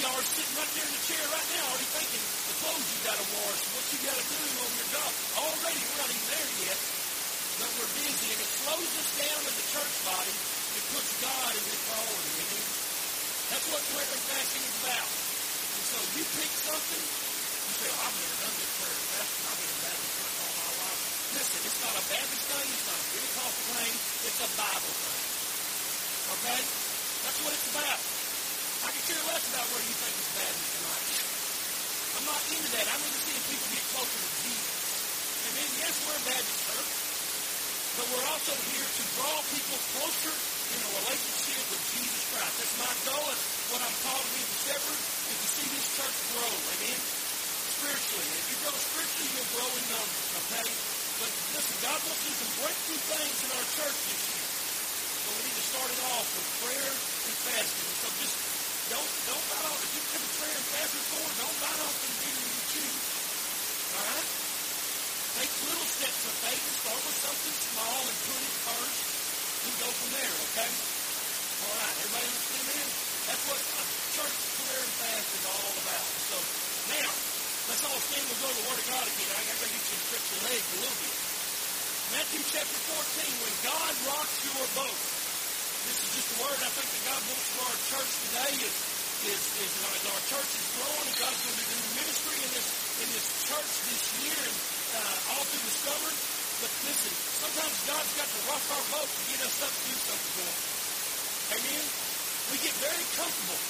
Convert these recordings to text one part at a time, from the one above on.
y'all are sitting right there in the chair right now already thinking the clothes you got to wash, what you got to do on your job. Already, we're not even there yet, but we're busy, and it slows us down as a church body. It puts God as its priority. Amen? That's what prayer and fasting is about. And so you pick something, you say, oh, I've never done this prayer and fasting. I've been in Baptist church all my life. Listen, it's not a Baptist thing. It's not a Pentecostal thing. It's a Bible thing. Okay? That's what it's about. I can care less about where you think it's Baptist tonight. I'm not into that. I'm into seeing people get closer to Jesus. And then, yes, we're a Baptist church, but we're also here to draw people closer in a relationship with Jesus Christ. That's my goal. That's what I'm called to be the shepherd, is to see this church grow. Amen? Spiritually. If you grow spiritually, you'll grow in numbers. Okay? But listen, God wants to do some breakthrough things in our church this year. So we need to start it off with prayer and fasting. So just don't don't bite off. If you to prayer and fast before, don't bite off the you choose. All right? Take little steps of faith and start with something small and put it first and go from there, okay? All right, everybody understand that? That's what a church prayer and fast is all about. So now, let's all stand and go to the Word of God again. I gotta get you to stretch your legs a little bit. Matthew chapter 14, when God rocks your boat. This is just a word I think that God wants for our church today is, is, is our church is growing and God's going to do ministry in this, in this church this year and uh, all through the summer. But listen, sometimes God's got to rock our boat to get us up to do something for Him. Amen? We get very comfortable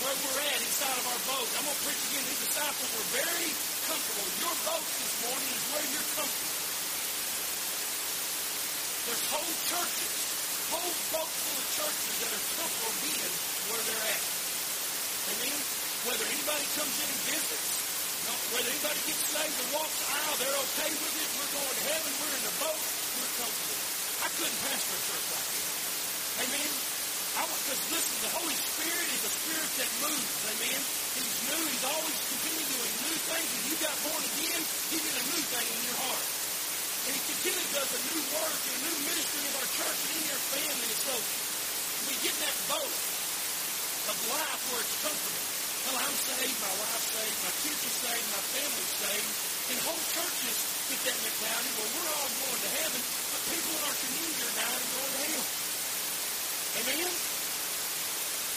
where we're at inside of our boat. I'm going to preach again. These disciples were very comfortable. Your boat this morning is where you're comfortable. There's whole churches, whole boats full of churches that are comfortable being where they're at. Amen? Whether anybody comes in and visits, no, whether anybody gets saved or walks the aisle, they're okay with it. We're going to heaven. We're in the boat. We're comfortable. I couldn't pastor a church like this. Amen? I want, because listen, the Holy Spirit is a spirit that moves. Amen? He's new. He's always continuing doing new things. When you got born again, He did a new thing in your heart. And He continually does a new work and a new ministry in our church and in your family. And so we get in that boat of life where it's comfortable. Well, I'm saved, my wife's saved, my kids are saved, my family's saved. And whole churches get that mentality. Well, we're all going to heaven, but people in our community are dying and going to hell. Amen?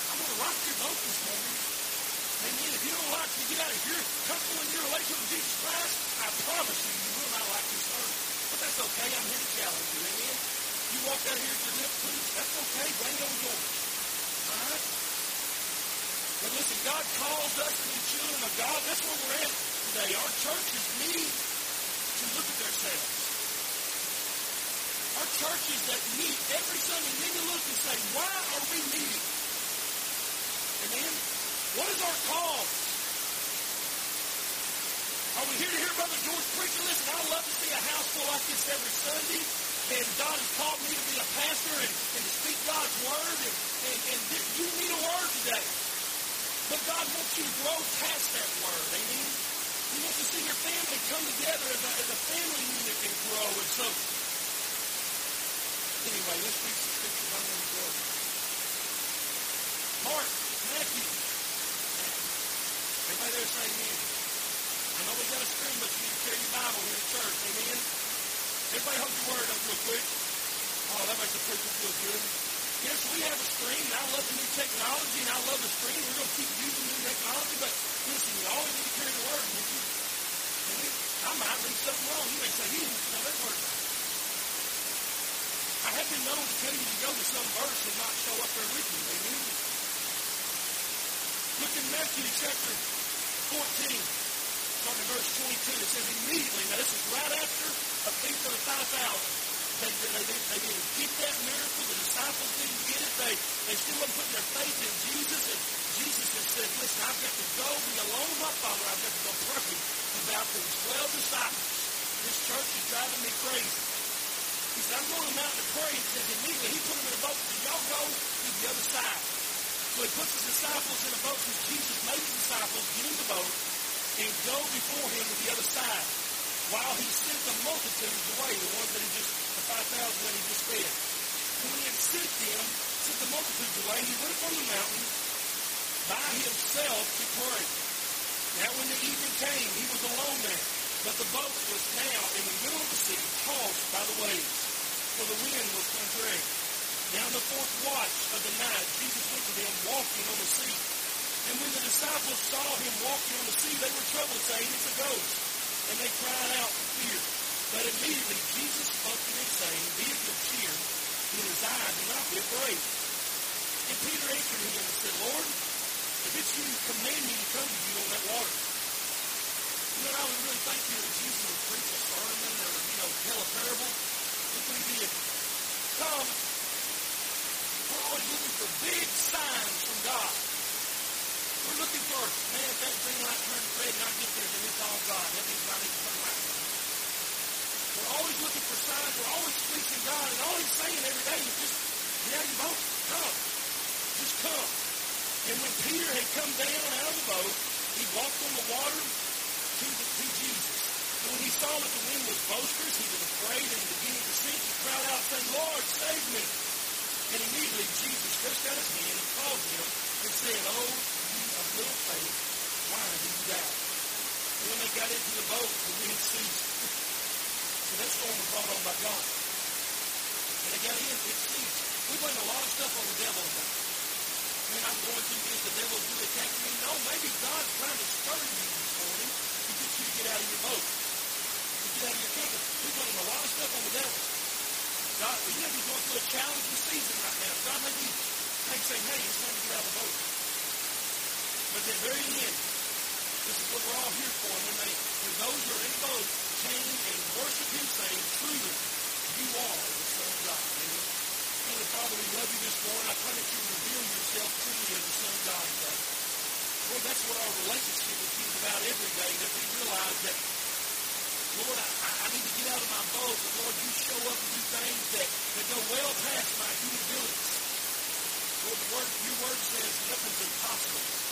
I'm going to rock your boat this morning. Amen. If you don't like to get out of here comfortable in your relationship with Jesus Christ, I promise you, you will not like this sermon. But that's okay. I'm here to challenge you. Amen. You walk out here with your lip please. That's okay. Bring on yours. All right? But listen, God calls us to be children of God. That's where we're at today. Our churches need to look at themselves. Our churches that meet every Sunday need to look and say, why are we meeting? Amen? What is our cause? Are we here to hear Brother George preaching? Listen, I love to see a house full like this every Sunday. And God has called me to be a pastor and, and to speak God's word. And, and, and you need a word today. But God wants you to grow past that word. Amen? He wants to see your family come together as a, as a family unit and grow. And so, anyway, let's read some scriptures. I'm going to go. Mark, Matthew. Everybody there say amen. I know we got a screen, but you need to carry your Bible here to church. Amen. Everybody hold your word up real quick. Oh, that makes the preacher feel good. Yes, we have a screen, and I love the new technology, and I love the screen. We're going to keep using new technology, but listen, you always need to carry the word you. I might read something wrong. You may say, he didn't know that word. I have been known to tell you to go to some verse and not show up there with you. Amen. Look in Matthew chapter 14, starting in verse 22. It says, immediately, now this is right after a feast of the 5,000. They, they, they, they didn't get that miracle. The disciples didn't get it. They, they still weren't putting their faith in Jesus. And Jesus just said, listen, I've got to go be alone with my Father. I've got to go pray about these 12 disciples. This church is driving me crazy. He said, I'm going to the mountain to pray. He says, immediately he put them in a boat and said, y'all go to the other side. So he puts his disciples in a boat. Says, Jesus made his disciples get in the boat and go before him to the other side while he sent the multitudes away, the ones that he just, the 5,000 that he just fed. And when he had sent them, sent the multitudes away, he went from the mountain by himself to pray. Now when the evening came, he was alone there. But the boat was now in the middle of the sea, tossed by the waves, for the wind was contrary. Now in the fourth watch of the night, Jesus went to them walking on the sea. And when the disciples saw him walking on the sea, they were troubled, saying, It's a ghost and they cried out in fear. But immediately Jesus spoke to them, saying, Be of good cheer. It is I, do not be afraid. And Peter answered him and said, Lord, if it's you, command me to come to you on that water. You know, I would really think you that Jesus would preach a sermon or, you know, tell a parable. Look what he did. Come. We're always looking for big signs from God. We're looking for, man, if that green light turns red I get there, then it's all God. That means I need to turn right. We're always looking for signs. We're always pleasing God. And all he's saying every day is just, get you boat. Come. Just come. And when Peter had come down out of the boat, he walked on the water to, the, to Jesus. And when he saw that the wind was boisterous, he was afraid and beginning to sink. He cried out, saying, Lord, save me. And immediately Jesus stretched out his hand and called him and said, Oh, little faith, why did you doubt? And when they got into the boat, the wind ceased. so that storm was brought on by God. And they got in, it ceased. We blame a lot of stuff on the devil now. Man, I'm going through this, the devil's really attacking me. No, maybe God's trying to stir you this morning to get you to get out of your boat. To get out of your kingdom. We blame a lot of stuff on the devil. God, you may be going through a challenging season right now. God may be saying, hey, it's time to get out of the boat. But at the very end, this is what we're all here for. When, they, when those who are in boat came and worship him, saying, truly, you are the Son of God. Amen. Heavenly Father, we love you this morning. I pray that you reveal yourself truly as the Son of God today. Lord, that's what our relationship with you is about every day, that we realize that, Lord, I, I need to get out of my boat, but Lord, you show up and do things that, that go well past my human abilities. Lord, the word, your word says nothing's impossible.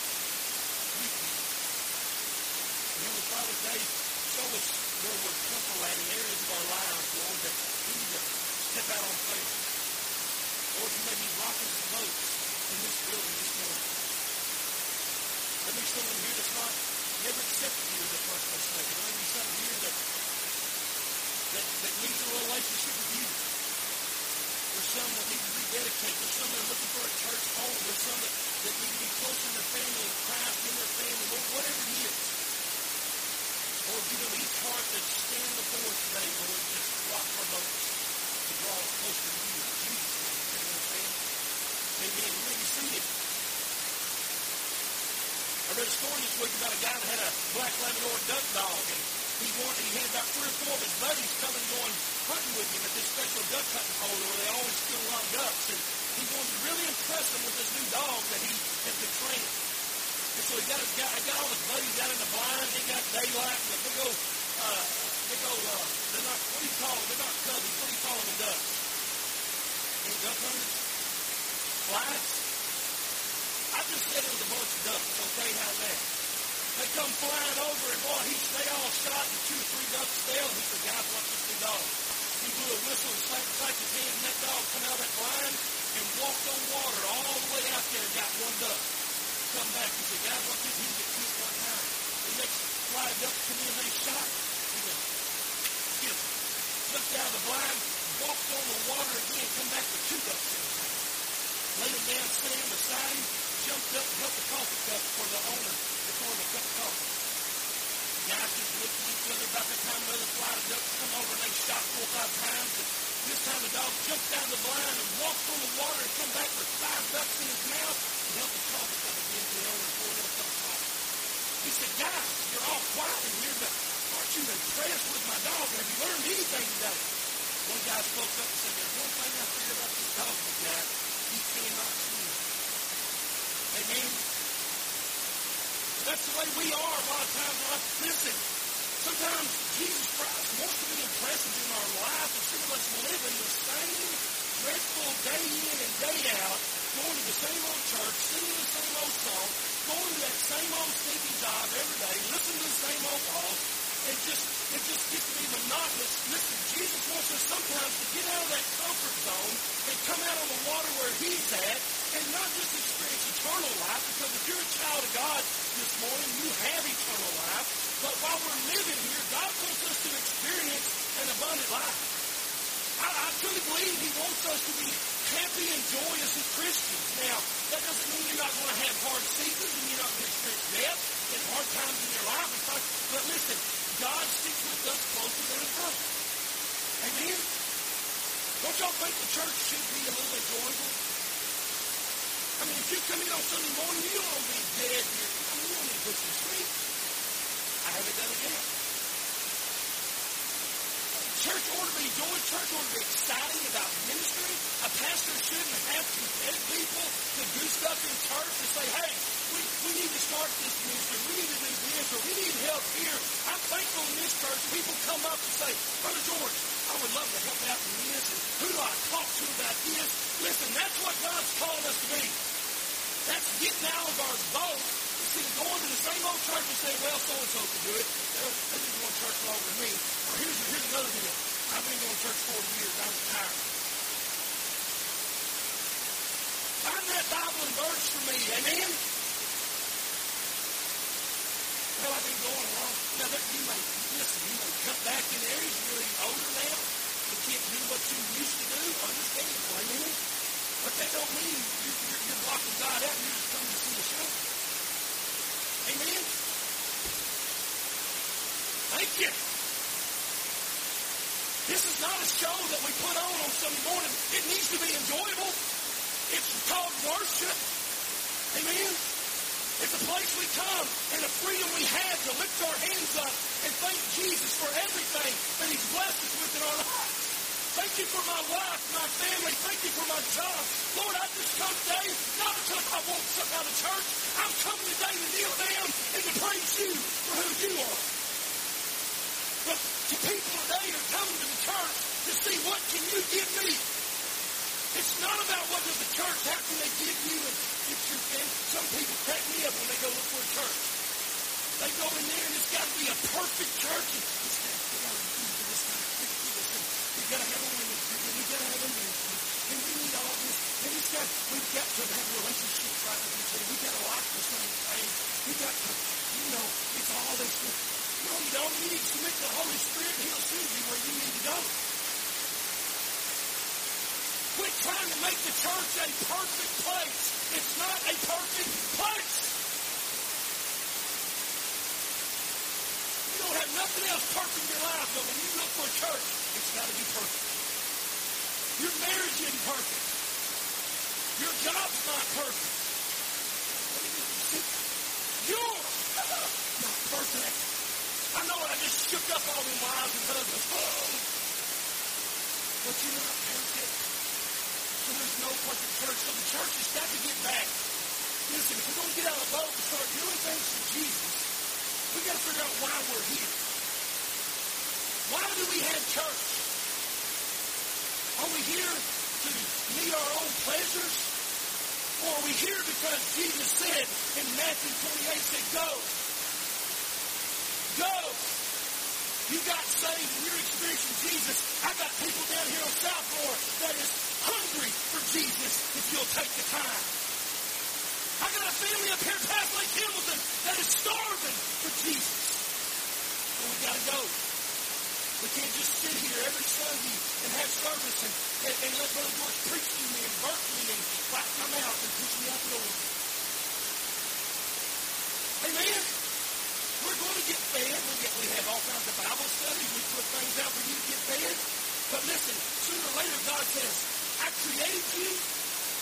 Heavenly Father, today, show us where we're comfortable at in areas of our lives, Lord, that we need to step out on faith. Lord, you may be rocking some boats in this building this morning. There may be someone here that's not never accepted you as a personal Savior. There may be someone here that, that, that needs a relationship with you. There's some that need to rededicate. There's some that are looking for a church home. There's some that, that need to be closer to their family and Christ in their family. Lord, whatever it is. Lord, give them each heart that stand before us today, Lord, just rock our boats to draw us closer to you. Jesus' name. Understand? Amen. You may be seated. I read a story this week about a guy that had a black Labrador duck dog, and he wanted, he had about three or four of his buddies coming going hunting with him at this special duck hunting hole where they always kill a lot of ducks. And he wanted to really impress them with this new dog that he had been training. And so he got guy, I got all his buddies out in the blind. They got daylight and the big old, uh, big old, uh, they're not, what do you call them? They're not coveys. What do you call them in ducks? Any duck hunters? Flights? I just said it was a bunch of ducks, okay? How's that? They come flying over, and boy, he, they all and they shot. He went, skip, jumped out of the blind, walked on the water again, come back with two ducks in his hand. Laid him down, set him beside him, jumped up, held the coffee cup for the owner to pour him a cup of coffee. The guys just looked at each other about the time another flight of ducks come over and they shot four or five times. And this time the dog jumped out of the blind and walked on the water and come back with five ducks in his mouth and held the coffee cup again to the owner and poured him a cup of coffee. He said, guys, you're all quiet in here, but aren't you impressed with my dog? Have you learned anything today? One guy spoke up and said, there's one thing I figured about this dog we got. He cannot swim. Amen. That's the way we are a lot of times. Like, listen, sometimes Jesus Christ wants to be impressive in our life, and some of us live in the same dreadful day in and day out, going to the same old church, singing the same old song, going to that same old stinky job every day, listening to the same old boss, and just it just gets to be monotonous. Listen, Jesus wants us sometimes to get out of that comfort zone and come out on the water where He's at, and not just experience eternal life, because if you're a child of God this morning, you have eternal life. But while we're living here, God wants us to experience an abundant life. I, I truly believe He wants us to be happy and joyous as Christians. Now, that doesn't mean you're not going to have hard seasons and you're not going to experience death and hard times in your life. In fact, but listen, God sticks with us closer than a brother. Amen? Don't y'all think the church should be a little enjoyable? I mean, if you come in on Sunday morning, you don't want to be dead. I mean, you don't need to put some sleep. I haven't done it yet. Church ought to be joy. Church to be exciting about ministry. A pastor shouldn't have to beg people to do stuff in church to say, hey, we, we need to start this ministry. We need to do this or we need help here. I'm thankful in this church. People come up and say, Brother George, I would love to help out in this. And who do I talk to about this? Listen, that's what God's calling us to be. That's getting out of our boat of going to the same old church and saying, well, so-and-so can do it. They've been going to church longer than me. Or here's, here's another deal. I've been going to church 40 years. I'm retired. Find that Bible and verse for me. Amen? Well, I've been going along. Now, there, you may, listen, you may cut back in areas. You're really older now. You can't do what you used to do. Understandable. Amen? But that don't mean you're, you're, you're blocking God out you're just coming to. Amen? Thank you. This is not a show that we put on on Sunday morning. It needs to be enjoyable. It's called worship. Amen? It's a place we come and a freedom we have to lift our hands up and thank Jesus for everything that He's blessed us with in our lives. Thank you for my wife, my family. Thank you for my job. Lord, just come today not because I want something out of church. I'm coming today to kneel down and to praise you for who you are. But to people today are coming to the church to see what can you give me. It's not about what does the church, how can they give you and get your and some people crack me up when they go look for a church. They go in there and it's got to be a perfect church. And it's got to be this You've got to have a women's group and you've got to have a men's group. And we need all this. Got, we've got to have relationships right with each other. We've got to like the same thing. We've got to, you know, it's all this. No, you don't. You need to submit to the Holy Spirit. He'll send you where you need to go. Quit trying to make the church a perfect place. It's not a perfect place. You don't have nothing else perfect in your life, but when you look for a church, it's got to be perfect. Your marriage isn't perfect. Your job's not perfect. You're not perfect. I know I just shook up all the wives and husbands. But you're not perfect. So there's no perfect church. So the church has got to get back. Listen, if we're going to get out of the boat and start doing things for Jesus, we've got to figure out why we're here. Why do we have church? Are we here to meet our own pleasures? Or are we here because Jesus said in Matthew 28, said, go. Go. You got saved and you're experiencing Jesus. I got people down here on South Floor that is hungry for Jesus if you'll take the time. I got a family up here past Lake Hamilton that is starving for Jesus. and we got to go. We can't just sit here every Sunday and have service and, and, and let Brother George preach to me and burp me and wipe my mouth and push me out the door. Amen. We're going to get fed. We, get, we have all kinds of Bible studies. We put things out for you to get fed. But listen, sooner or later God says, I created you.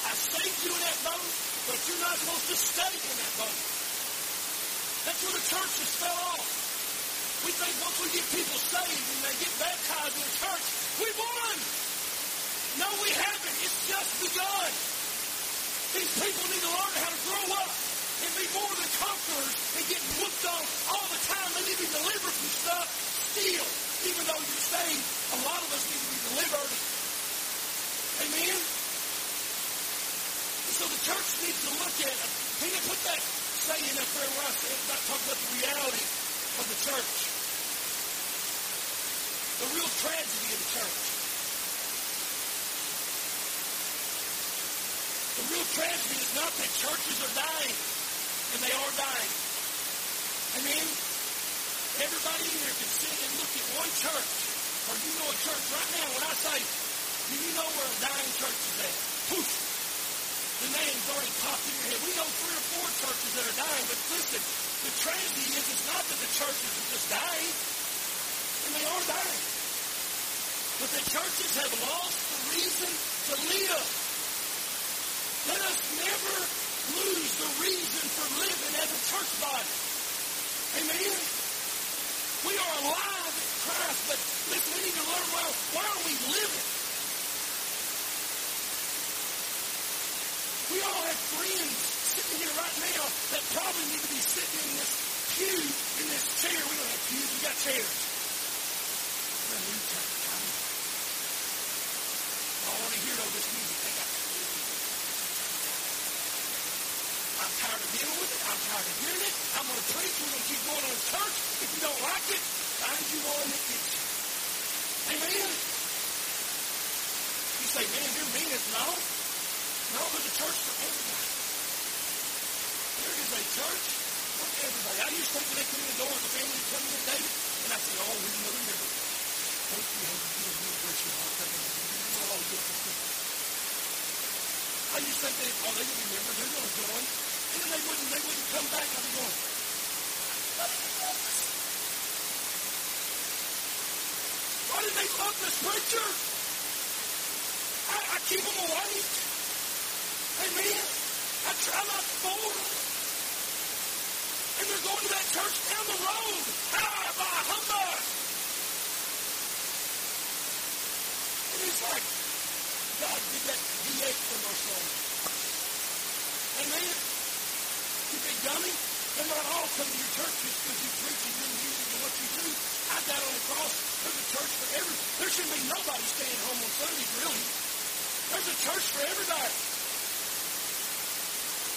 I saved you in that boat, but you're not supposed to stay in that boat. That's where the church has fell off. We think once we get people saved and they get baptized in the church, we won. No, we haven't. It's just begun. These people need to learn how to grow up and be more than conquerors and get whooped on all the time. They need to be delivered from stuff still. Even though you're saved, a lot of us need to be delivered. Amen? And so the church needs to look at it. Didn't put that saying up there where I said about talk about the reality of the church. The real tragedy of the church. The real tragedy is not that churches are dying, and they are dying. Amen? Everybody in here can sit and look at one church, or you know a church right now. When I say, do you know where a dying church is at? Poof! The name's already popped in your head. We know three or four churches that are dying, but listen, the tragedy is it's not that the churches are just dying, they are dying. But the churches have lost the reason to live. Let us never lose the reason for living as a church body. Amen? We are alive in Christ, but listen, we need to learn well, why are we living? We all have friends sitting here right now that probably need to be sitting in this pew, in this chair. We don't have pews, we got chairs. A. I want to hear all this music. They got I'm tired of dealing with it. I'm tired of hearing it. I'm going to preach. We're going to keep going on church. If you don't like it, find you one that gets you. Amen? You say, man, you're mean as no. No, there's a church for everybody. There is a church for everybody. I used to think when they come in the door, the family come in today, and I say, oh, here's another member. I used to think they, oh, they can be members. They're going to join. And then they wouldn't, they wouldn't come back. I'd be going, why did they love this preacher? I, I keep them awake. Amen. I try not to bore them. And they're going to that church down the road. Ah, by humbug. God did that DX commercial. Amen. You big dummy. They're not all coming to your church just because you preach and doing music and what you do. I got on the cross. There's a church for every. There shouldn't be nobody staying home on Sundays, really. There's a church for everybody.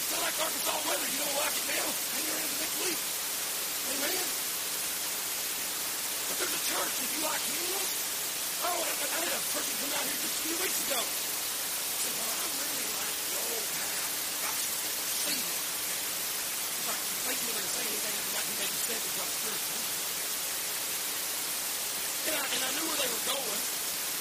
It's not like Arkansas weather. You don't like it now, and you're in the next week. Amen. But there's a church if you like hymns. Oh, I, I had a person come out here just a few weeks ago. I said, well, I really like the old time gospel singing. It's like, you for saying anything about you making sense about spiritual. And I, and I knew where they were going.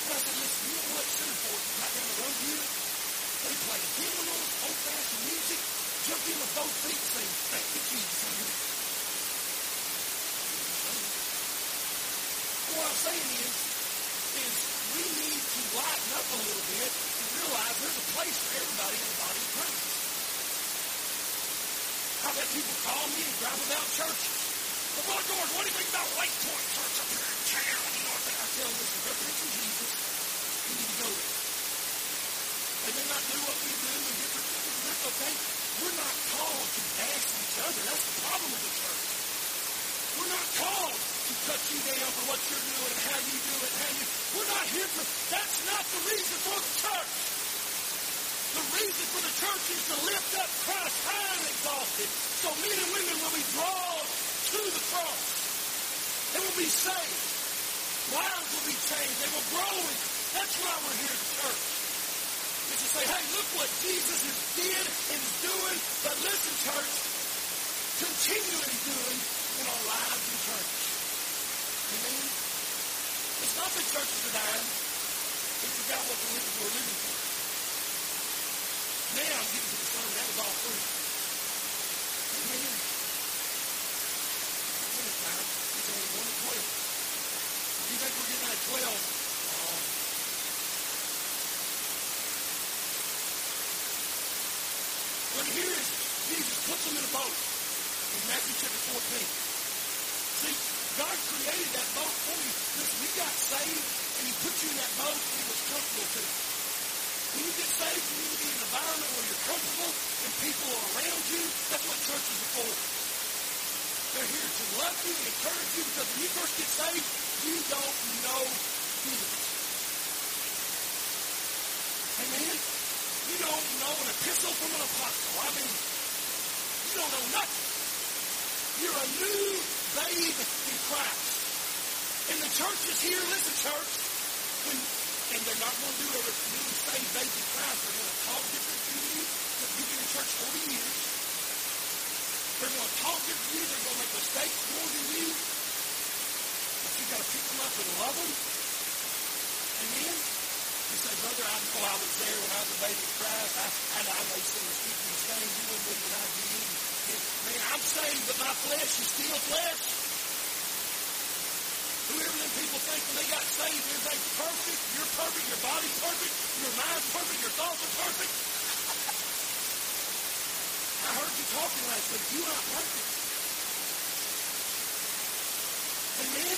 I said, listen, you know what Centerport right down the road here? They play hymnals, old-fashioned music, jump in with both feet say, thank you, Jesus. What I'm saying is, lighten up a little bit and realize there's a place for everybody in the body of Christ. I've had people call me and drive about churches. Well, Brother George, what do you think about Lake Point Church up here in town? You know, I tell them, listen, they're preaching Jesus. You need to go there. They may not do what we do and different things, and that's okay. We're not called to bash each other. That's the problem with the church. We're not called to cut you down for what you're doing and how you do it, how you. We're not here for. That's not the reason for the church. The reason for the church is to lift up Christ high and exalted, so men and women will be drawn to the cross. They will be saved. Lives will be changed. They will grow. And that's why we're here at church. Is to say, hey, look what Jesus is did and is doing. But listen, church, continually doing in our lives in church. Amen? It's not that churches are dying. We forgot what we're living for. Now I'm getting to the sermon. That was all free. Amen. It's only 1 to 12. You think we're getting out of 12, But here is Jesus puts them in a boat in Matthew chapter 14. See, God created that boat for you. Listen, you got saved and he put you in that boat and it was comfortable to you. When you get saved, you need to be in an environment where you're comfortable and people are around you. That's what churches are for. They're here to love you and encourage you because when you first get saved, you don't know Jesus. Amen? You don't know an epistle from an apostle. I mean, you don't know nothing. You're a new babe in Christ. And the church is here. Listen, church. When, and they're not going to do it over newly saved babes in Christ. They're going to talk different to you. You've been in church 40 years. They're going to talk to you. They're going to make mistakes more than you. But you've got to pick them up and love them. Amen. You say, brother, I know I was there when I was a baby Christ. I, I may say speak these things. You wouldn't what I did. Man, I'm saved, but my flesh is still flesh. Whoever them people think when they got saved, everything's perfect. You're perfect. Your body's perfect. Your mind's perfect. Your thoughts are perfect. I heard you talking last week. You aren't perfect. Amen?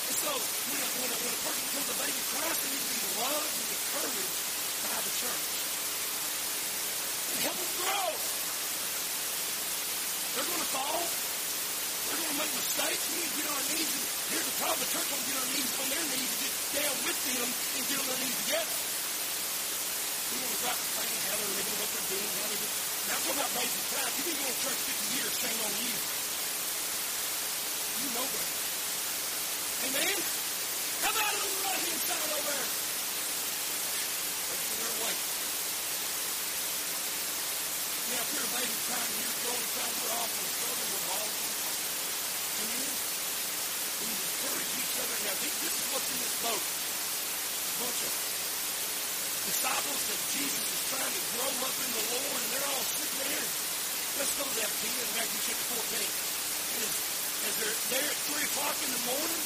And so, when a, when a, when a person becomes a baby Christ, they need to be loved and encouraged by the church. And help them grow. They're going to fall. They're going to make mistakes. We need to get on our knees. And here's the problem. The church won't get on their knees on their knees and get down with them and get on their knees together. To drop the thing, how they're living, what they're doing, how they're doing. Now, talking about basic time. You've been going to church 50 years, shame on you. You know better. Amen? Come out of the right hand side over there? That's their way. Yeah, if you're a baby crying, you're trying to off and struggling with all Amen? We encourage each other. Now, this, this is what's in this boat. Bunch of disciples that Jesus is trying to grow up in the Lord, and they're all sitting there. Let's go to that again in Matthew chapter 14. And as, they're there at 3 o'clock in the morning,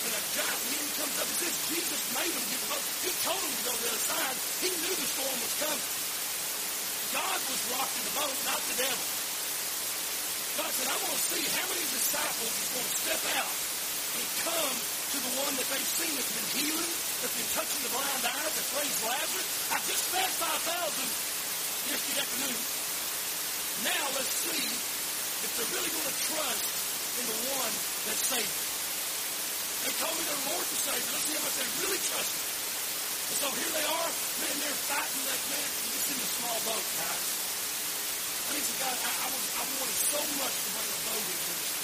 and a giant wind comes up, it says Jesus made them get boat. He told them to go to the other side. He knew the storm was coming. God was rocking the boat, not the devil. God said, I want to see how many disciples is going to step out and come to the one that they've seen that's been healing, that's been touching the blind eyes, that's raised Lazarus. I just fed 5,000 yesterday afternoon. Now let's see if they're really going to trust in the one that saved them. They told me their Lord and Savior. Let's see how much they really trust him. And so here they are. Man, they're fighting like, man, it's in a small boat, guys. I mean, God, I, I, was, I wanted so much to bring a boat into this.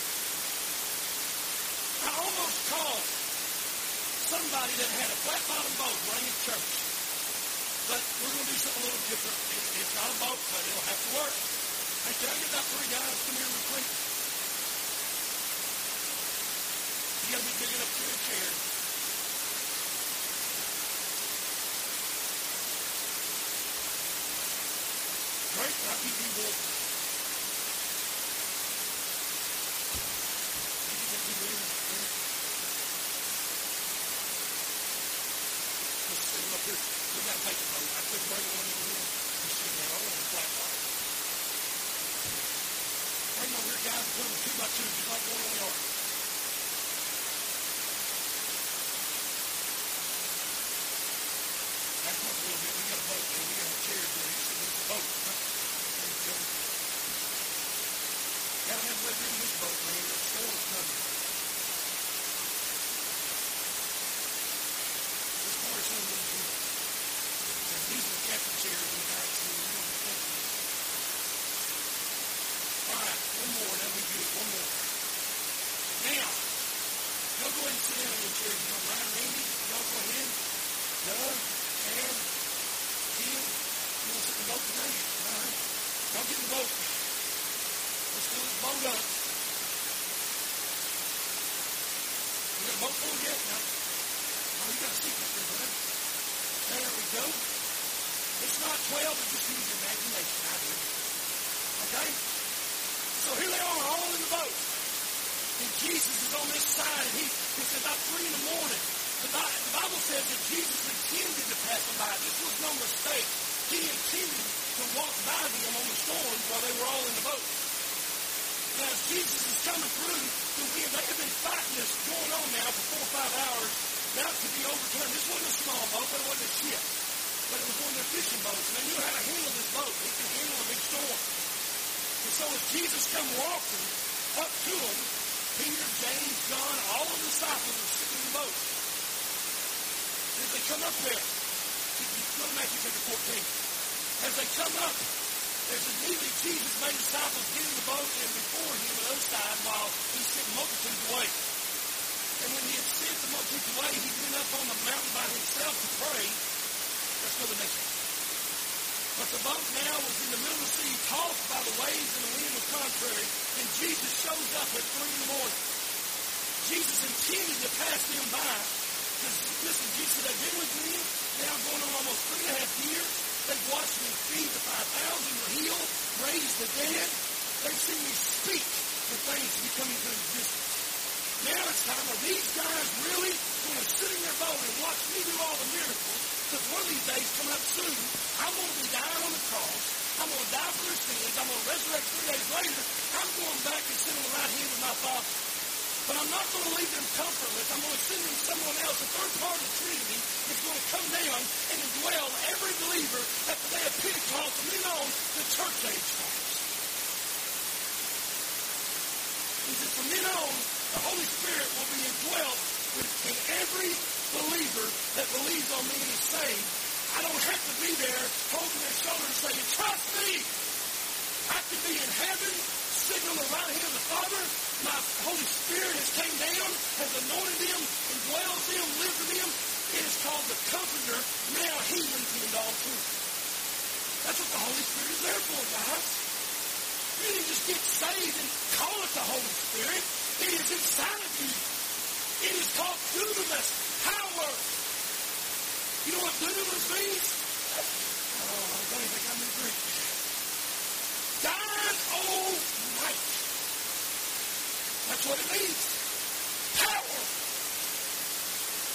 I almost called somebody that had a flat bottom boat running in church. But we're going to do something a little different. It's, it's not a boat, but it'll have to work. Hey, can I get that three guys? Come here real quick. You got to be big enough to a chair. Great. I'll keep you warm. Jesus shows up at three in the morning. Jesus intended to pass them by. Because, listen, Jesus said, I've been with me now going on almost three and a half years. They've watched me feed the 5,000, were heal, raise the dead. They've seen me speak the things to coming to existence. Now it's time. Are these guys really going to sit in their boat and watch me do all the miracles? Because one of these days coming up soon, I'm going to be dying on the cross. I'm going to die for their sins. I'm going to resurrect three days later. I'm going back and sit on the right hand of my Father. But I'm not going to leave them comfortless. I'm going to send them someone else, a third part of the Trinity, that's going to come down and indwell every believer at the day of Pentecost and then on the church age. He said, from then on, the Holy Spirit will be indwelt within every believer that believes on me and is saved. I don't have to be there holding their shoulder and saying, trust me. I could be in heaven, sitting on the right the Father. My Holy Spirit has came down, has anointed them, indwells them, lives in them. It is called the Comforter. Now He leads them into all truth. That's what the Holy Spirit is there for, guys. You didn't just get saved and call it the Holy Spirit. It is inside of you. It is called dunamis, power. You know what dunamis means? Oh, I don't even think I'm in Greek. God Almighty. That's what it means. Power.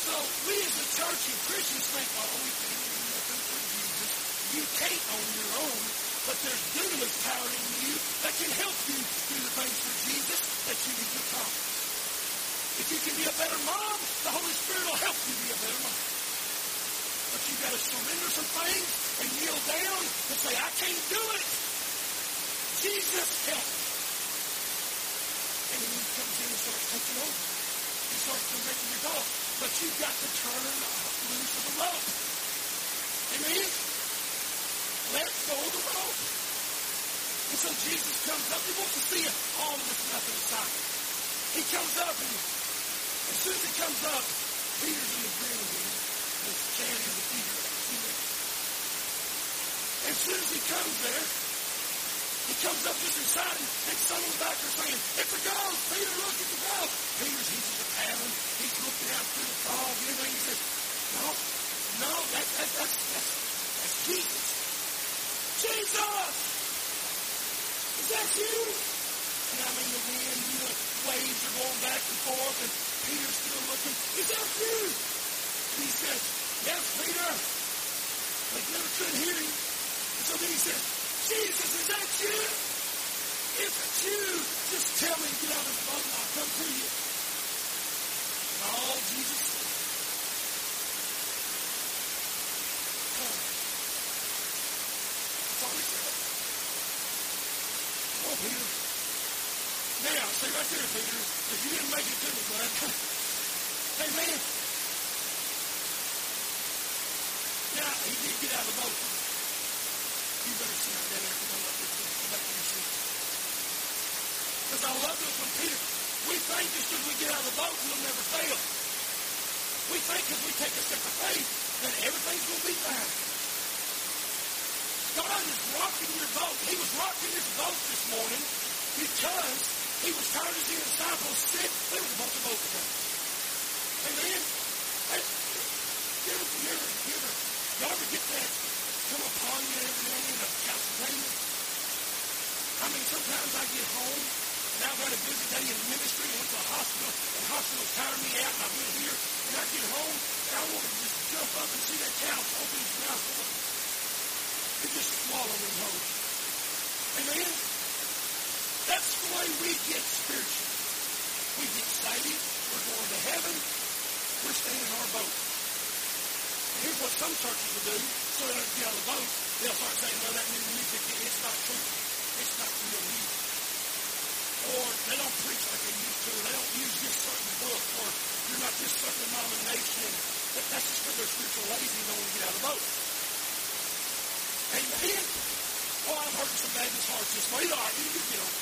So we as a church and Christians think, oh, we can't do nothing for Jesus. You can't on your own. But there's dunamis power in you that can help you do the things for Jesus that you need to accomplish. If you can be a better mom, the Holy Spirit will help you be a better mom. But you've got to surrender some things and kneel down and say, I can't do it. Jesus help. And then he comes in and starts taking over. He starts directing your dog. But you've got to turn loose of the rope. Amen? Let go of the rope. And so Jesus comes up. He wants to see it all of this nothing aside. He comes up and as soon as he comes up, Peter's in the green Peter. As soon as he comes there, he comes up just inside and, someone's back there saying, It's a ghost! Peter, look, it's a ghost! Peter's, he's just paddling. He's looking out through the fog and everything. He says, No, no, that, that, that's, that's, that's Jesus. Jesus! Is that you? And I mean, the wind, you know, waves are going back and forth, and Peter's still looking. Is that you? And he says, Yes, Peter. They never couldn't hear him. And so then he says, Jesus, is that you? If it's you, just tell me to get out of the boat and I'll come to you. And all Jesus said, come. That's all he said. Come on, Peter. Now, stay right there, Peter. If you didn't make it to me, bud. hey, man. Now, out of the boat. You better sit down there because I love this. Go back to your seat. Because I love this when Peter, we think just because we get out of the boat, we'll never fail. We think because we take a step of faith that everything's going to be fine. God is rocking your boat. He was rocking his boat this morning because he was tired of the disciples sick. There was a bunch of boats there. Amen? Hey, you ever, you ever, you ever, ever get that come upon you every then of constipation? I mean, sometimes I get home and I've had a busy day in ministry and went to a hospital and hospitals tire me out and I've been here and I get home and I want to just jump up and see that couch open its mouth and just swallow me whole. Amen? That's the way we get spiritual. We get saved. We're going to heaven. We're staying in our boat. Here's what some churches will do. So they don't get out of the boat. They'll start saying, well, that new music, it's not true. It's not real music. Or they don't preach like they used to. They don't use this certain book. Or you're not this certain denomination. That, that's just because they're spiritual lazy and don't want to get out of the boat. Amen? Oh, I'm hurting some Baptist hearts this way. All right, you, you get on.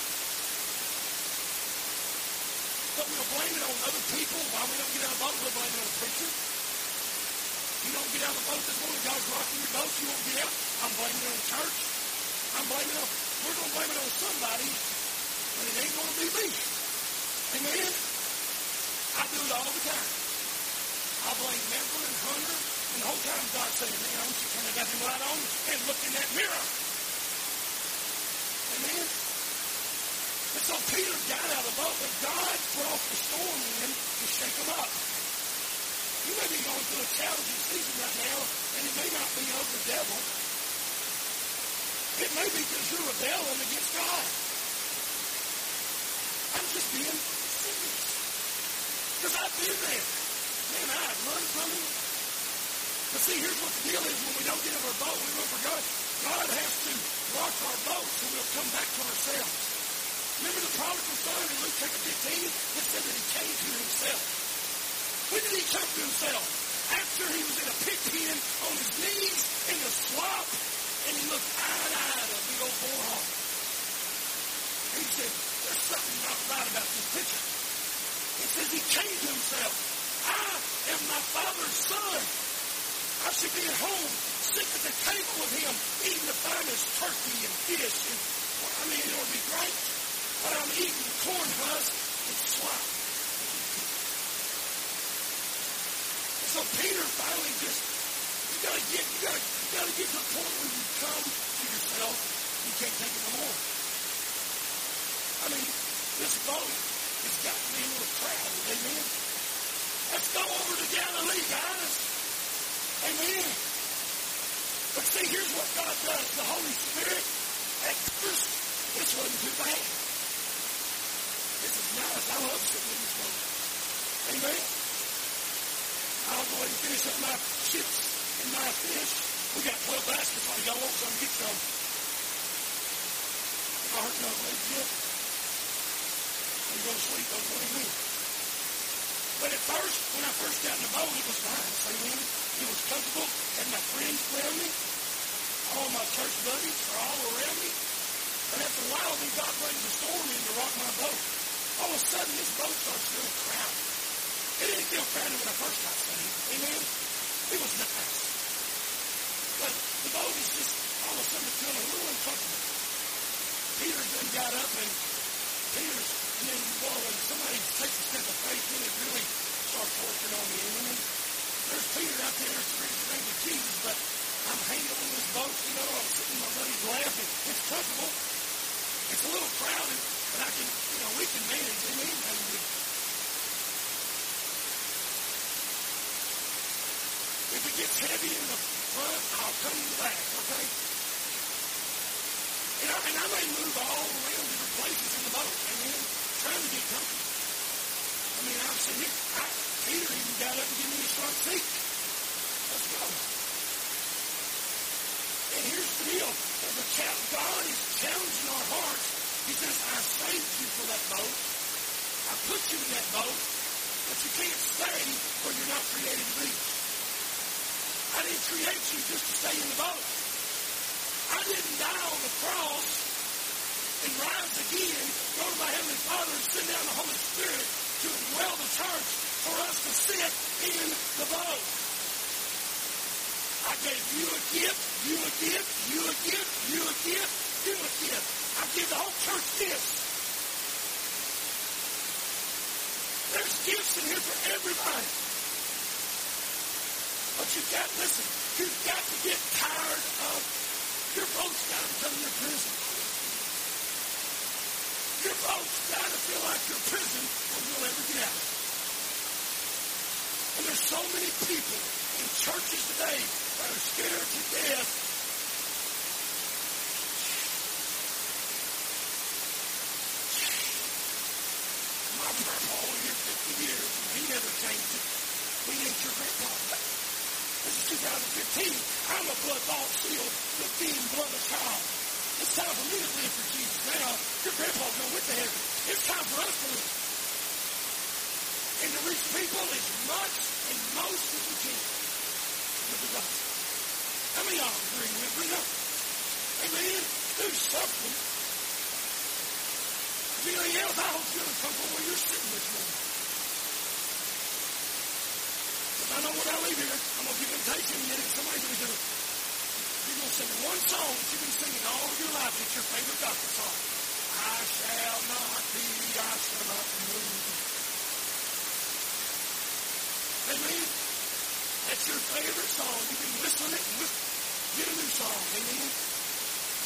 But we'll blame it on other people. Why we don't get out of the boat, we'll blame it on the preacher. You don't get out of the boat this morning, God's rocking your boat, you won't get out. I'm blaming it on church. I'm blaming it on, we're going to blame it on somebody, but it ain't going to be me. Amen? I do it all the time. I blame Memphis and Hunter, and the whole time God's saying, man, I want you to turn that light on and look in that mirror. Amen? And so Peter got out of the boat, but God brought the storm in to shake him up. You may be going through a challenging season right now, and it may not be of the devil. It may be because you're rebelling against God. I'm just being serious. Because I've been there. Man, I have run from him. But see, here's what the deal is. When we don't get in our boat, we run for God. God has to rock our boat so we'll come back to ourselves. Remember the prodigal son in Luke chapter 15? It said that he came to himself. When did he come to himself? After he was in a pig pen on his knees in the swamp, and he looked eye to eye a big old bullhorn. He said, there's something not right about this picture. He says he came to himself. I am my father's son. I should be at home, sitting at the table with him, eating the finest turkey and fish. And, well, I mean, it would be great. But I'm eating corn husk and swamp. So Peter finally just, you gotta get, you gotta, you gotta get to the point where you come to yourself, you can't take it no more. I mean, this boat has got to be a little crowded, amen? Let's go over to Galilee, guys. Amen. But see, here's what God does. The Holy Spirit, at first, this wasn't too bad. This is nice. I love sitting in this boat. Amen. I'll go ahead and finish up my chips and my fish. We got 12 baskets. Like y'all want some, get some. If I hurt no legs yet, I'm going to sleep. Don't blame me. But at first, when I first got in the boat, it was fine. Amen. It was comfortable. Had my friends around me. All my church buddies are all around me. But after a while, then God brings a storm in to rock my boat. All of a sudden, this boat starts feeling crowded. It didn't feel crowded when I first got saved. Amen. It was nice. But the boat is just all of a sudden feeling a little uncomfortable. Peter then got up and Peter's and then well, when somebody takes a step of faith, then it really starts working on me. Amen. There's Peter out there name of Jesus, but I'm hanging on this boat, you know, I'm sitting in my buddy's and it's comfortable. It's a little crowded, but I can, you know, we can manage. Amen. Hallelujah. If it gets heavy in the front, I'll come back, okay? And I, and I may move all around different places in the boat, amen? Trying to get comfortable. I mean, I'm sitting here. I, Peter even got up and gave me a front seat. Let's go. And here's the deal. As a child, God is challenging our hearts. He says, I saved you for that boat. I put you in that boat, but you can't stay where you're not created to be. I didn't create you just to stay in the boat. I didn't die on the cross and rise again, go to my Heavenly Father and send down the Holy Spirit to indwell the church for us to sit in the boat. I gave you a gift, you a gift, you a gift, you a gift, you a gift. I give the whole church gifts. There's gifts in here for everybody. But you've got, to, listen, you've got to get tired of your folks got to become your prison. Your folks got to feel like your prison or you'll ever get out. And there's so many people in churches today that are scared to death my grandpa here 50 years and he never changed it. We ain't your grandpa. This is 2015. I'm a blood bought, sealed, redeemed, blood child. It's time for me to live for Jesus now. Your grandpa's going with to heaven. It's time for us to live. And to reach people as much and most as we can with the gospel. How many of y'all agree with me? Amen. Do something. If anything else, I hope you're from where you're sitting this morning. Because I know when I leave here, I'm going to give invitation and then somebody's going to do it. You're going to sing one song that you've been singing all your life. It's your favorite gospel song. I shall not be, I shall not be moved. Amen. That's your favorite song. You've been whistling it and whistling. Get a new song. Amen.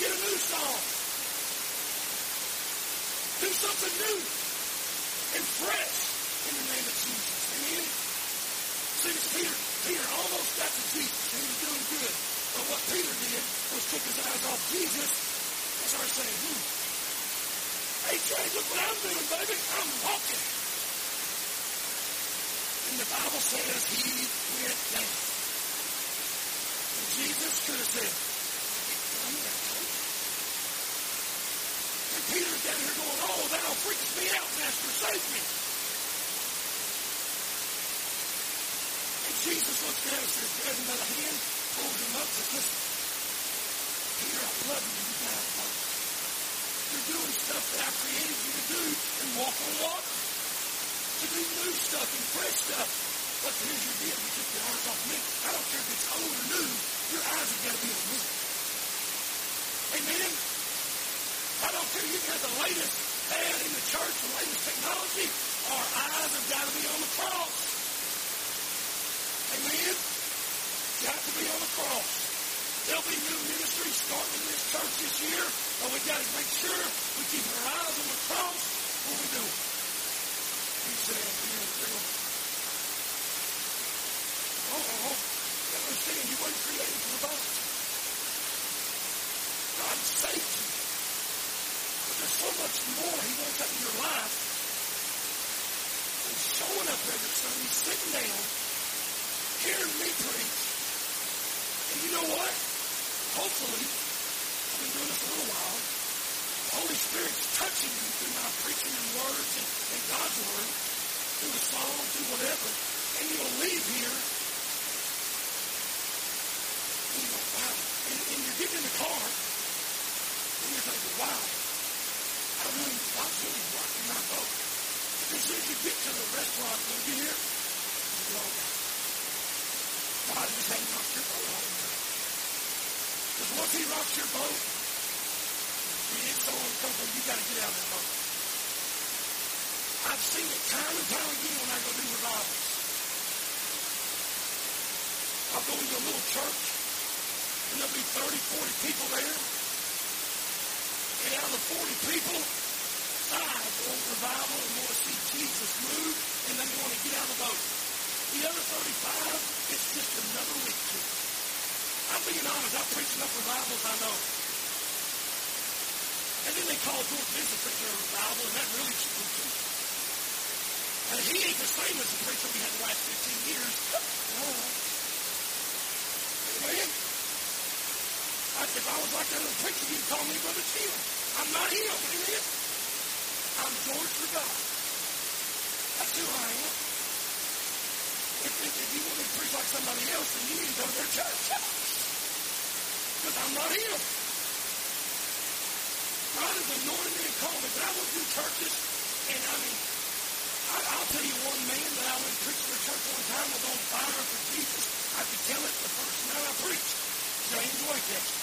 Get a new song. Do something new and fresh in the name of Jesus. Amen. See, it's Peter. Peter almost got to Jesus and he was doing good. But what Peter did was took his eyes off Jesus and started saying, hmm, hey, Jay, look what I'm doing, baby. I'm walking. And the Bible says he went down. And Jesus could have said, I'm not told And Peter's down here going, oh, thou freaks me out, Master, save me. And Jesus looks down and says, grabs him by the hand, pulls him up, and says, listen, Peter, I love you. You got to You're doing stuff that I created you to do and walk on water to do new stuff and fresh stuff. But here's your deal. You took your eyes off me. I don't care if it's old or new. Your eyes have got to be on me. Amen? I don't care. You can have the latest fad in the church, the latest technology. Our eyes have got to be on the cross. Amen? Got to be on the cross. There'll be new ministries starting in this church this year, but we got to make sure we keep our eyes on the cross when we do it. He said, Oh, oh, you understand, you weren't created the boat. God saved you. But there's so much more He wants out of your life than showing up every Sunday, sitting down, hearing me preach. And you know what? Hopefully, I've been doing this a little while. The Holy Spirit's touching you through my preaching and words and, and God's word, through the song, through whatever. And you'll leave here and you go, wow. And, and car and you're wow, I really, God's really rocking my boat. As soon as you get to the restaurant, when you here, you go, God just ain't rocked your boat all time. Because once he rocks your boat, it's so uncomfortable, you got to get out of that boat. I've seen it time and time again when I go do revivals. I'll go into a little church, and there'll be 30, 40 people there. And out of the 40 people, five want revival and want to see Jesus move, and they want to get out of the boat. The other 35, it's just another week to it. I'm being honest, I've preached enough revivals I know. And then they call George Vincent preacher a revival, and that really spooked him. And he ain't the same as the preacher we had the last 15 years. Amen. I, if I was like that other preacher, you'd call me Brother Chill. I'm not him. Amen. I'm George for God. That's who I am. If, if, if you want to preach like somebody else, then you need to go to their church. Because I'm not him. God has anointed me and called me, but I went through churches, and I mean, I, I'll tell you one man that I went preaching to church one time was on fire for Jesus. I could tell it the first night I preached. James Whitehead.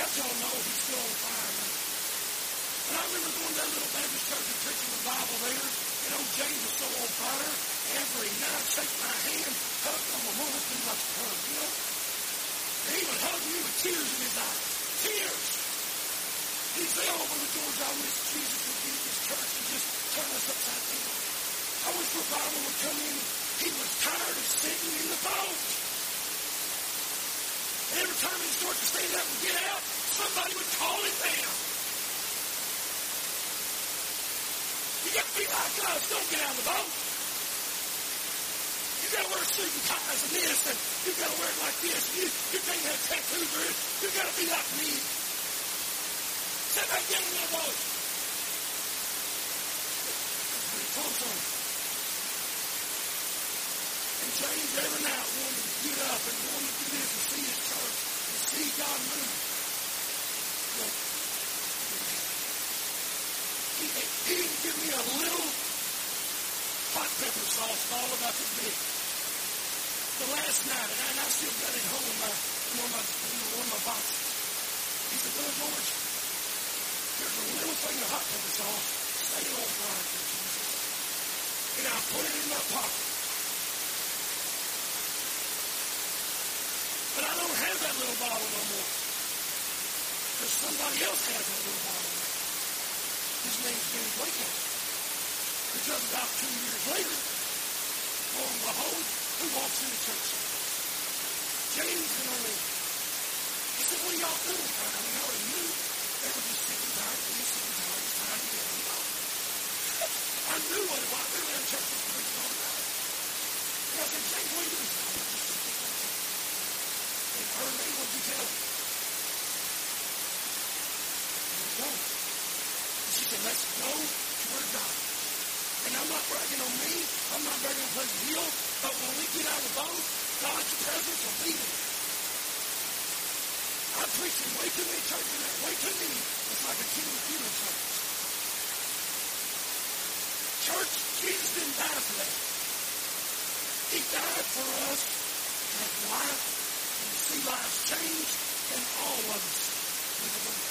That y'all know he's still on fire man. And I remember going to that little Baptist church and preaching the Bible there, and old James was so on fire. Every night, shake my hand, hug on the woman's been like hug, you know? And he would hug me with tears in his eyes. Tears! He'd say, over the doors I wish Jesus would be at this church and just turn us upside down. I wish revival would come in. He was tired of sitting in the boat stand up and get out, somebody would call him down. You got to be like us. Don't get out of the boat. You got to wear suit and ties and this, and you got to wear it like this. You, you can't have tattoos or You got to be like me. Back down in that boat. Close on. And James every night wanted to get up and wanted to do this and see his church and see God move. But he, he didn't give me a little hot pepper sauce all about the big. The last night, and I still got it home in, my, in one, of my, in one of my boxes. He said, Brother George, there's a little thing of hot pepper sauce. It on fire for Jesus. And I put it in my pocket. But I don't have that little bottle no more. Because somebody else has that little bottle. His name's James Wakehouse. Because about two years later, lo and behold, who walks in the church? James and Orlando. He said, what are y'all doing? I mean, I already knew. They were just sick and tired, being sick and tired, tired of getting out. I knew what it was. They were in church preaching all night. And I said, James, what are you doing? I was just sick and tired. And Early, what'd you him? Let's go. And she said, let's go to where God. And I'm not bragging on me. I'm not bragging on Pleasant. But when we get out of the boat, God's presence will be there. I'm preaching way too many churches now. Way too many. It's like a King Funeral service. Church, Jesus didn't die for that. He died for us to have life and see lives changed and all of us live a life.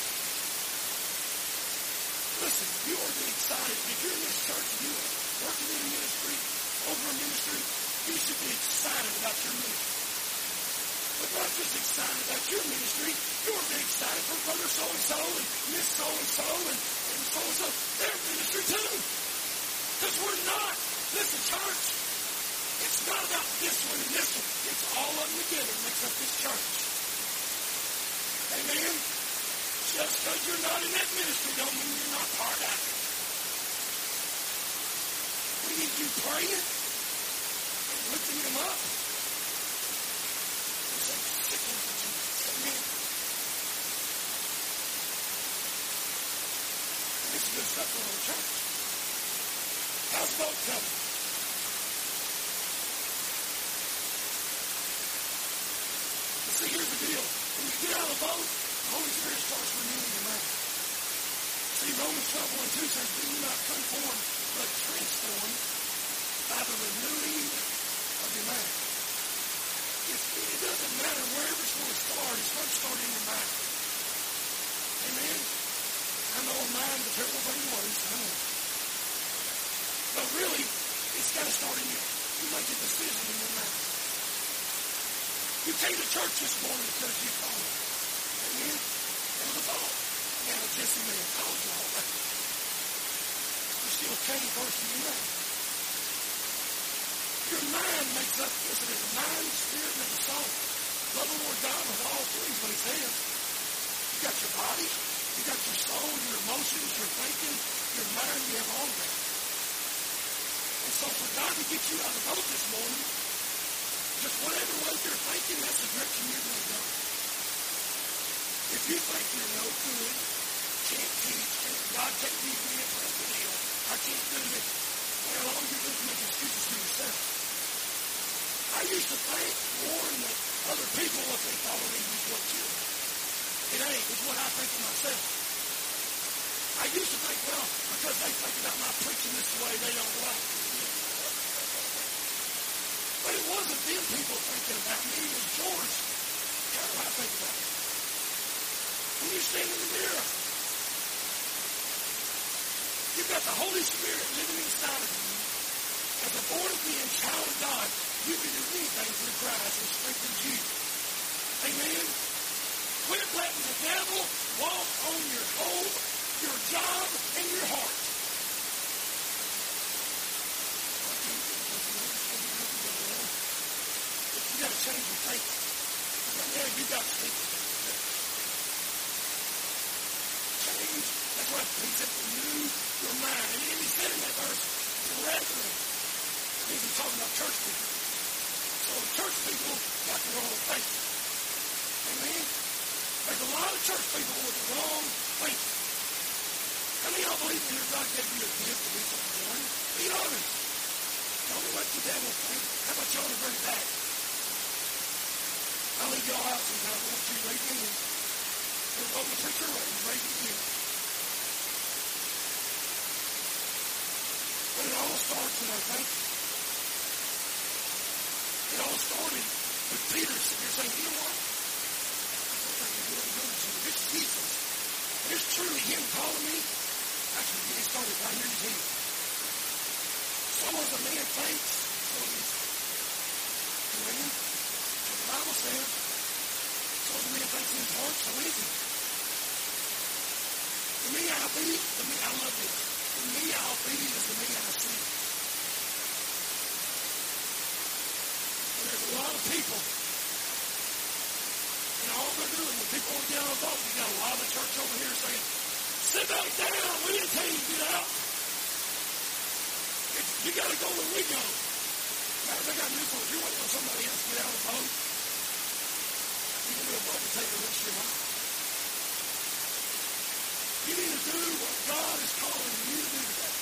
Listen, you ought to be excited. If you're in this church and you are working in ministry, over a ministry, you should be excited about your ministry. But not just excited about your ministry, you ought to be excited for brother so-and-so and miss so-and-so and, and so-and-so. Their ministry too. Because we're not. Listen, church, it's not about this one and this one. It's all of them together makes up this church. Amen? Just because you're not in that ministry don't mean you're not part of it. We need you praying and lifting them up. And. Amen. And this is good stuff for our church. How's boat coming? See, here's the deal. When you get out of the boat, the Holy Spirit starts renewing your mind. See, Romans 12, 1 2 says, Be not conformed, but transformed by the renewing of your mind. It's, it doesn't matter wherever it's going to start. It's going to start in your mind. Amen? I know mind's a terrible thing waste. I know. But really, it's got to start in you. You make a decision in your mind. You came to church this morning because you it. Amen? It was a thought. Now, Jesse may have told you all that. You still came in your mind. Your mind makes up, listen, it's a mind, spirit, and a soul. Love the Lord God with all three what he says. You got your body, you got your soul, your emotions, your thinking, your mind, you have all that. And so for God to get you out of the boat this morning, just whatever way you're thinking, that's the direction you're going to go. If you think you're no good, can't teach, and God can't use me at Pleasant Hill, I can't do this, well, all you're doing is make excuses for yourself. I used to think more than other people what they thought of me was what you It ain't. It's what I think of myself. I used to think, well, because they think about my preaching this way, they don't like. Wasn't them people thinking about me. Was George. How do I think about it? When you stand in the mirror, you've got the Holy Spirit living inside of you. As a born again child of God, you can do anything through Christ and strengthens you. Amen. Quit letting the devil walk on your home, your job, and your heart. change your thinking. Yeah, you got to think. Change. That's why he said renew your mind. And then he said in that verse, brethren. He's talking about church people. So church people got the wrong faith. Amen? There's a lot of church people with the wrong faith. How many y'all believe in God gave you a gift to do something? Be honest. Don't let the devil think. How about y'all revert back? I'll leave y'all out sometimes. I want you to raise your hand. We're going to preacher raise, raise your hand. But it all starts with our faith. It all started with Peter sitting here saying, you know what? I don't think you're doing good. So this is Jesus. It's truly him calling me, actually, it started right here in hand. So was a man thinks, so is. Amen. The so the man thinks in his heart, so is he. To me, I'll be, to me, I love this. To me, I'll be as the me I see. There's a lot of people, and all they're doing, when people to get on the boat, you got a lot of the church over here saying, sit back down, we didn't tell you to get out. You got to go where we go. Guys, I got news for you. You're waiting on somebody else get out of the boat. You to take your life. You need to do what God is calling you to do today.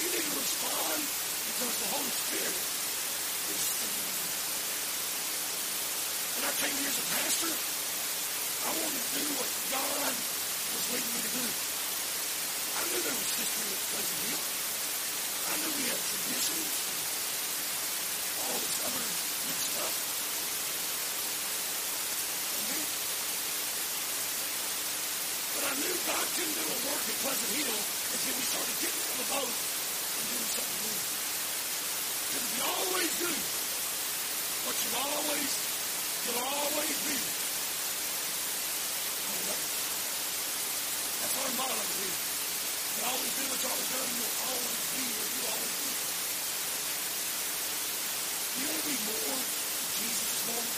You need to respond because the Holy Spirit is speaking. When I came here as a pastor, I wanted to do what God was leading me to do. I knew there was history with Pleasant Hill. I knew we had traditions all this other good stuff. Amen. But I knew God couldn't do a work at Pleasant Hill until we started getting on the boat and doing something new. Because if you always do what you've always, you'll always be. That's our motto here. You always do what you always done, you'll always be what you always be. You want to be more Jesus this morning?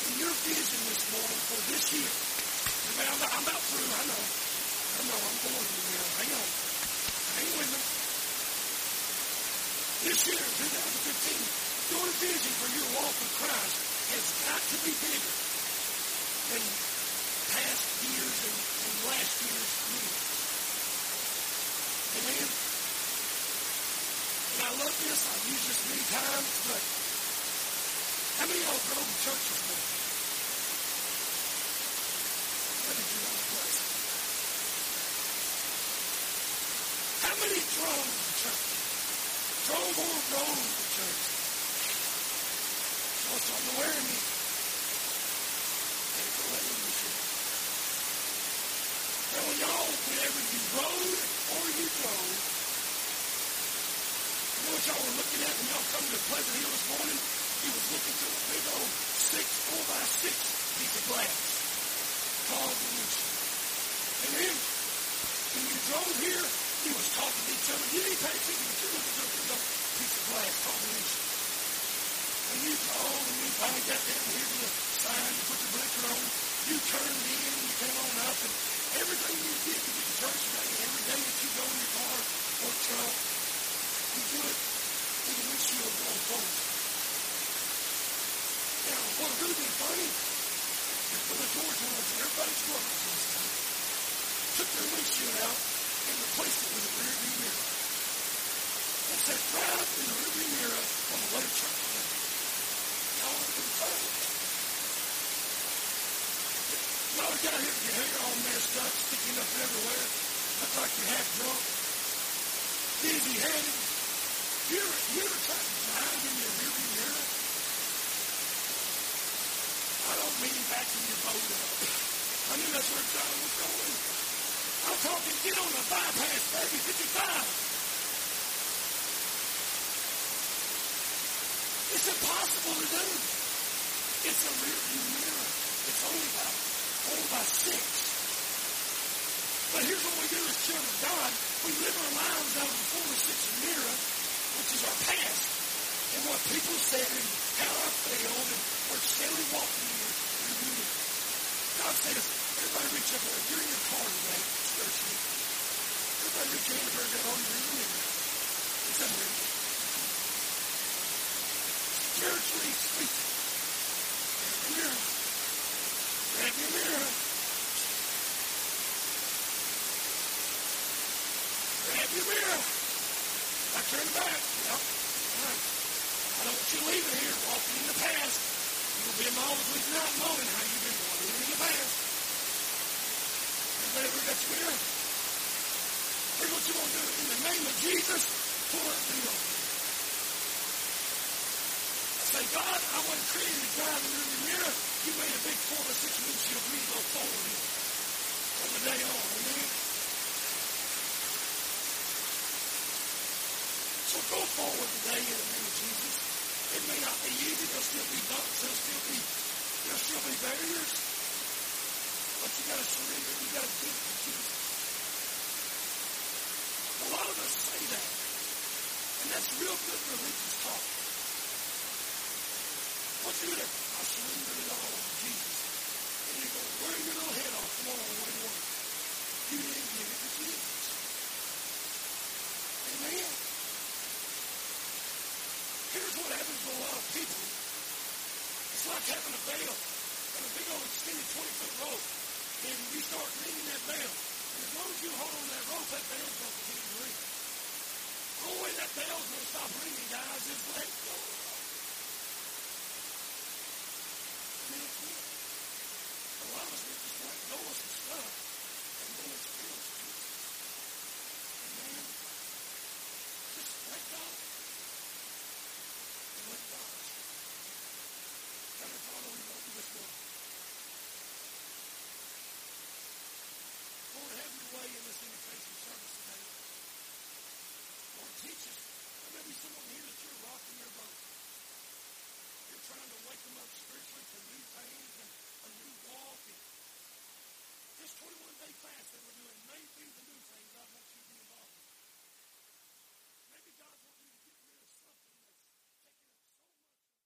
In your vision this morning for this year, Man, I'm, I'm about through. I know. I know. I'm going through now. Hang on. Hang with me. This year, 2015, your vision for your walk with Christ has got to be bigger than past years and, and last year's years. Amen? And I love this. I've used this many times, but how many of y'all drove to church this morning? What did you want to play? How many drove church? Drove or to church? So it's on the me. Them this year. Now, when y'all, whenever you rode or you drove, know what y'all were looking at when y'all come to Pleasant Hill this morning? You was looking through a big old six, four by six piece of glass called the windshield. Amen? When you drove here, you was talking to each other. You didn't pay attention, but you looked through a big piece of glass called the windshield. And you drove, and you finally got down here to the sign, you put your blinker on, you turned in, you came on up, and everything you did to get to church today, every day that you go in your car or truck, you do it with the windshield on forward. Now, what would really be funny when the George ones, everybody's drunk took their windshield out and replaced it with a rear view mirror. And sat right up in the rear view mirror on the way to church today. Y'all would have been funny. Y'all got here with your hair all messed up, sticking up everywhere. Look like you're half drunk. Dizzy headed. You ever, you ever tried to drive in your rear view mirror? I don't mean backing your boat up. I knew that's where John was going. I'm talking, get on the bypass, baby, 55. It's impossible to do. It's a rear view mirror. It's only about four by six. But here's what we do as children of God. We live our lives out of the four by six mirror, which is our past. And what people said and how I failed and we're steadily walking in your view mirror. God says, Everybody reach up there. If you're in your car today, spiritually, everybody reach your hand up there and go, oh, you're in the mirror. It's up here. Spiritually speaking, grab your mirror. Grab your mirror. Grab your mirror. I turn back. Yep. All right. I don't want you leaving here walking in the past. You'll be in my office with not knowing how you've been walking in the past. Everybody ever got your mirror? Here's what you want to do. In the name of Jesus, pull up the open. I say, God, I wasn't created to drive in the mirror. You made a big four or six windshield for me to go forward in. From the day on, amen? So go forward today in the name of Jesus. It may not be easy. There'll still be bumps. There'll still be, there'll still be barriers. But you got to surrender. You got to give to Jesus. A lot of us say that. And that's real good religious talk. What you do? I surrender it all to Jesus. And you go, where your little head off? tomorrow want? You didn't give it to Jesus. Amen. Here's what happens to a lot of people. It's like having a bell and a big old extended 20 foot rope. And you start ringing that bell. And as long as you hold on to that rope, that bell's going to continue to ring. The only way that bell's going to stop ringing, guys, is let go. A lot of us